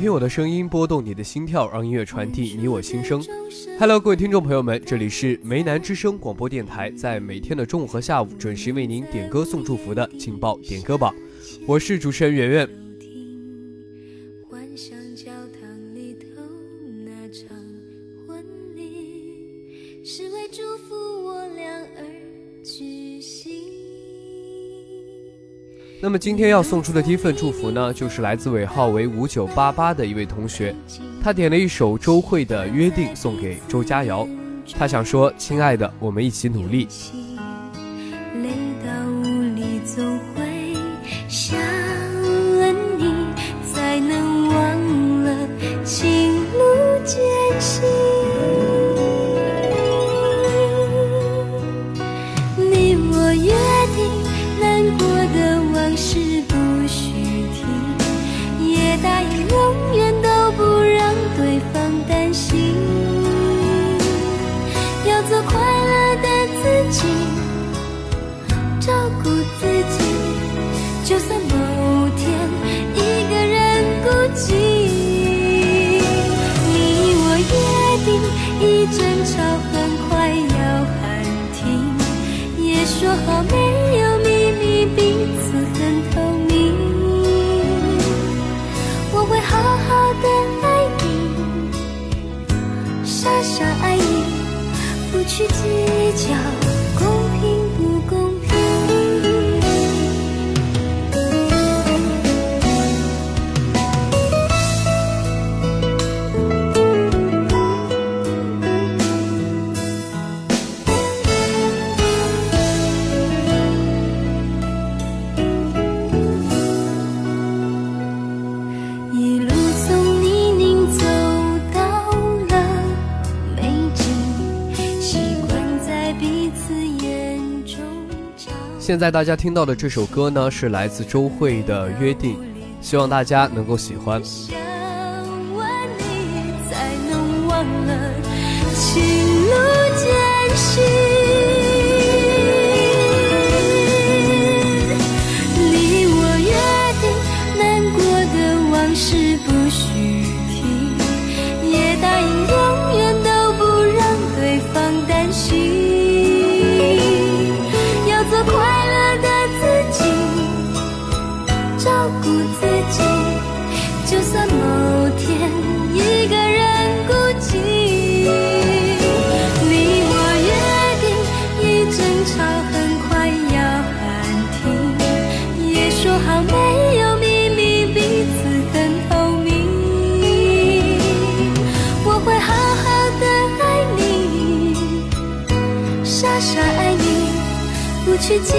听我的声音，拨动你的心跳，让音乐传递你我心声。Hello，各位听众朋友们，这里是梅南之声广播电台，在每天的中午和下午准时为您点歌送祝福的劲爆点歌榜，我是主持人圆圆。那么今天要送出的第一份祝福呢，就是来自尾号为五九八八的一位同学，他点了一首周慧的《约定》送给周佳瑶，他想说：“亲爱的，我们一起努力。”去计现在大家听到的这首歌呢，是来自周慧的《约定》，希望大家能够喜欢。去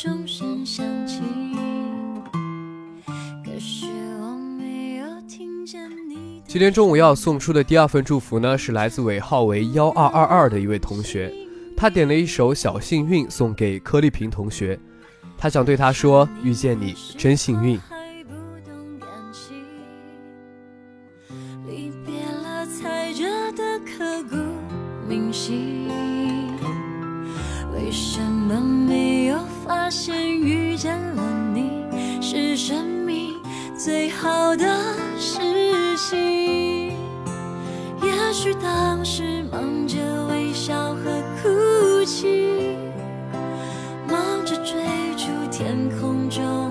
钟声响起，可是我没有听见你。今天中午要送出的第二份祝福呢，是来自尾号为幺二二二的一位同学，他点了一首《小幸运》送给柯丽萍同学，他想对他说：“遇见你真幸运。”为什么没？发现遇见了你是生命最好的事情？也许当时忙着微笑和哭泣，忙着追逐天空中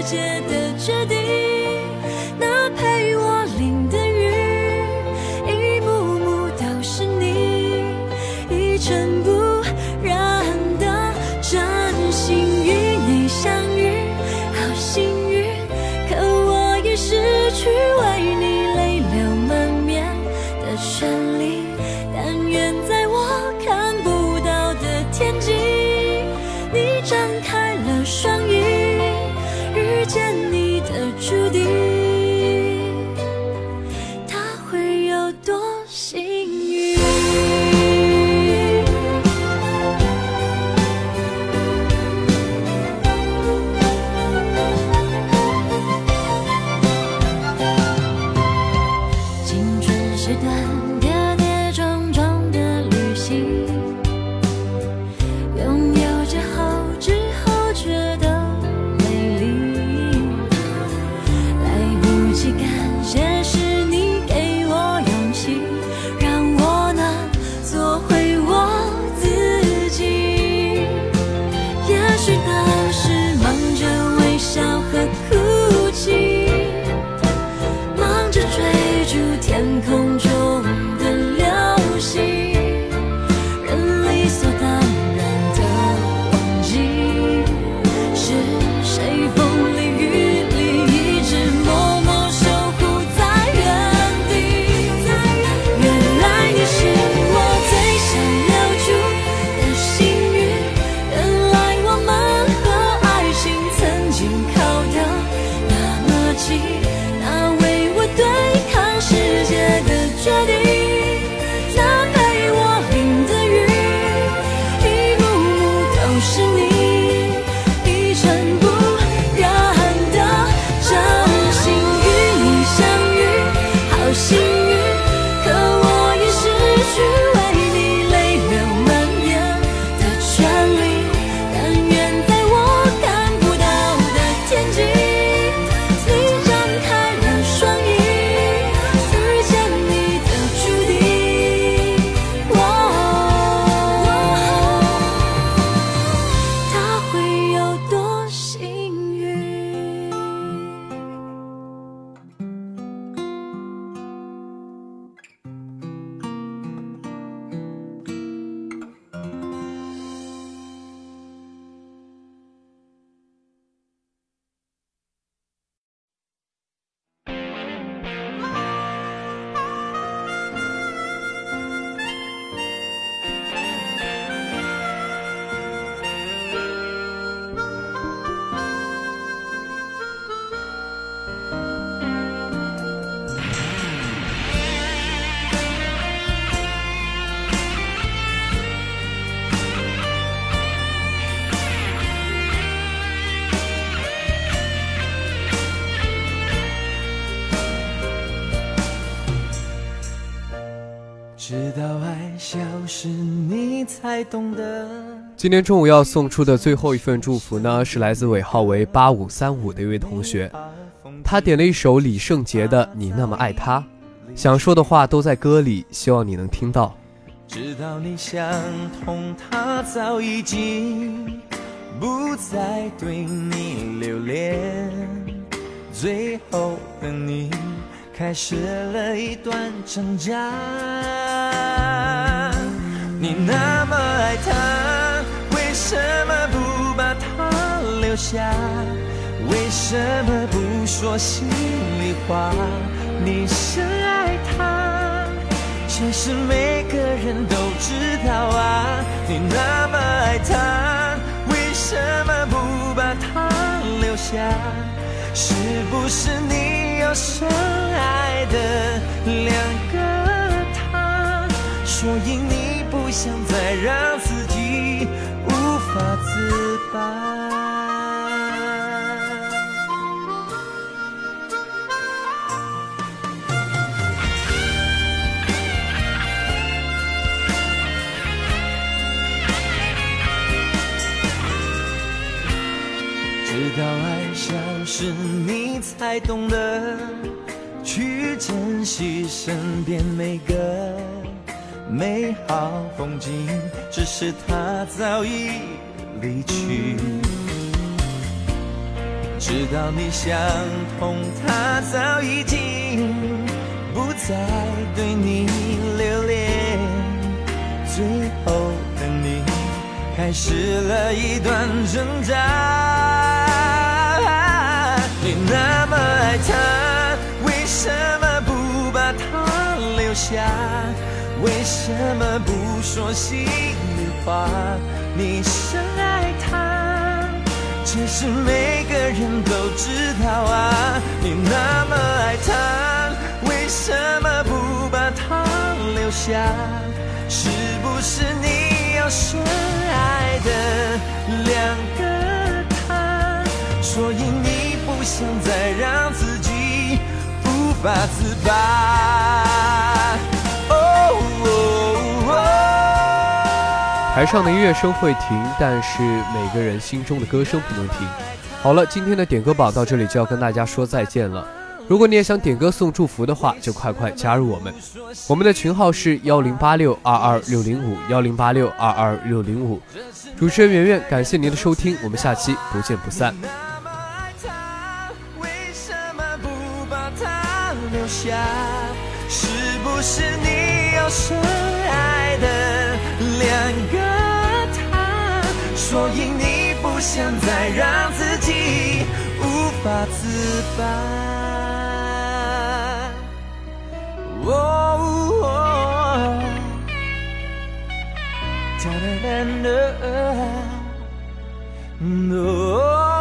世界的决定，直到爱消失，你才懂得。今天中午要送出的最后一份祝福呢，是来自尾号为八五三五的一位同学，他点了一首李圣杰的《你那么爱他》，想说的话都在歌里，希望你能听到。直到你想通，他早已经不再对你留恋。最后的你开始了一段挣扎。你那么爱他，为什么不把他留下？为什么不说心里话？你深爱他，其实每个人都知道啊。你那么爱他，为什么不把他留下？是不是你有深爱的两个他？所以你想再让自己无法自拔。直到爱消失，你才懂得去珍惜身边每个美好风景。只是他早已离去，直到你想通，他早已经不再对你留恋。最后的你开始了一段挣扎。你那么爱他，为什么不把他留下？为什么不说心里话？你深爱他，其实每个人都知道啊。你那么爱他，为什么不把他留下？是不是你要深爱的两个他？所以你。不想再让自己无法自拔。台上的音乐声会停，但是每个人心中的歌声不能停。好了，今天的点歌榜到这里就要跟大家说再见了。如果你也想点歌送祝福的话，就快快加入我们。我们的群号是幺零八六二二六零五幺零八六二二六零五。主持人圆圆，感谢您的收听，我们下期不见不散。下，是不是你有深爱的两个他？所以你不想再让自己无法自拔。哦，哒哒哒哒，哦。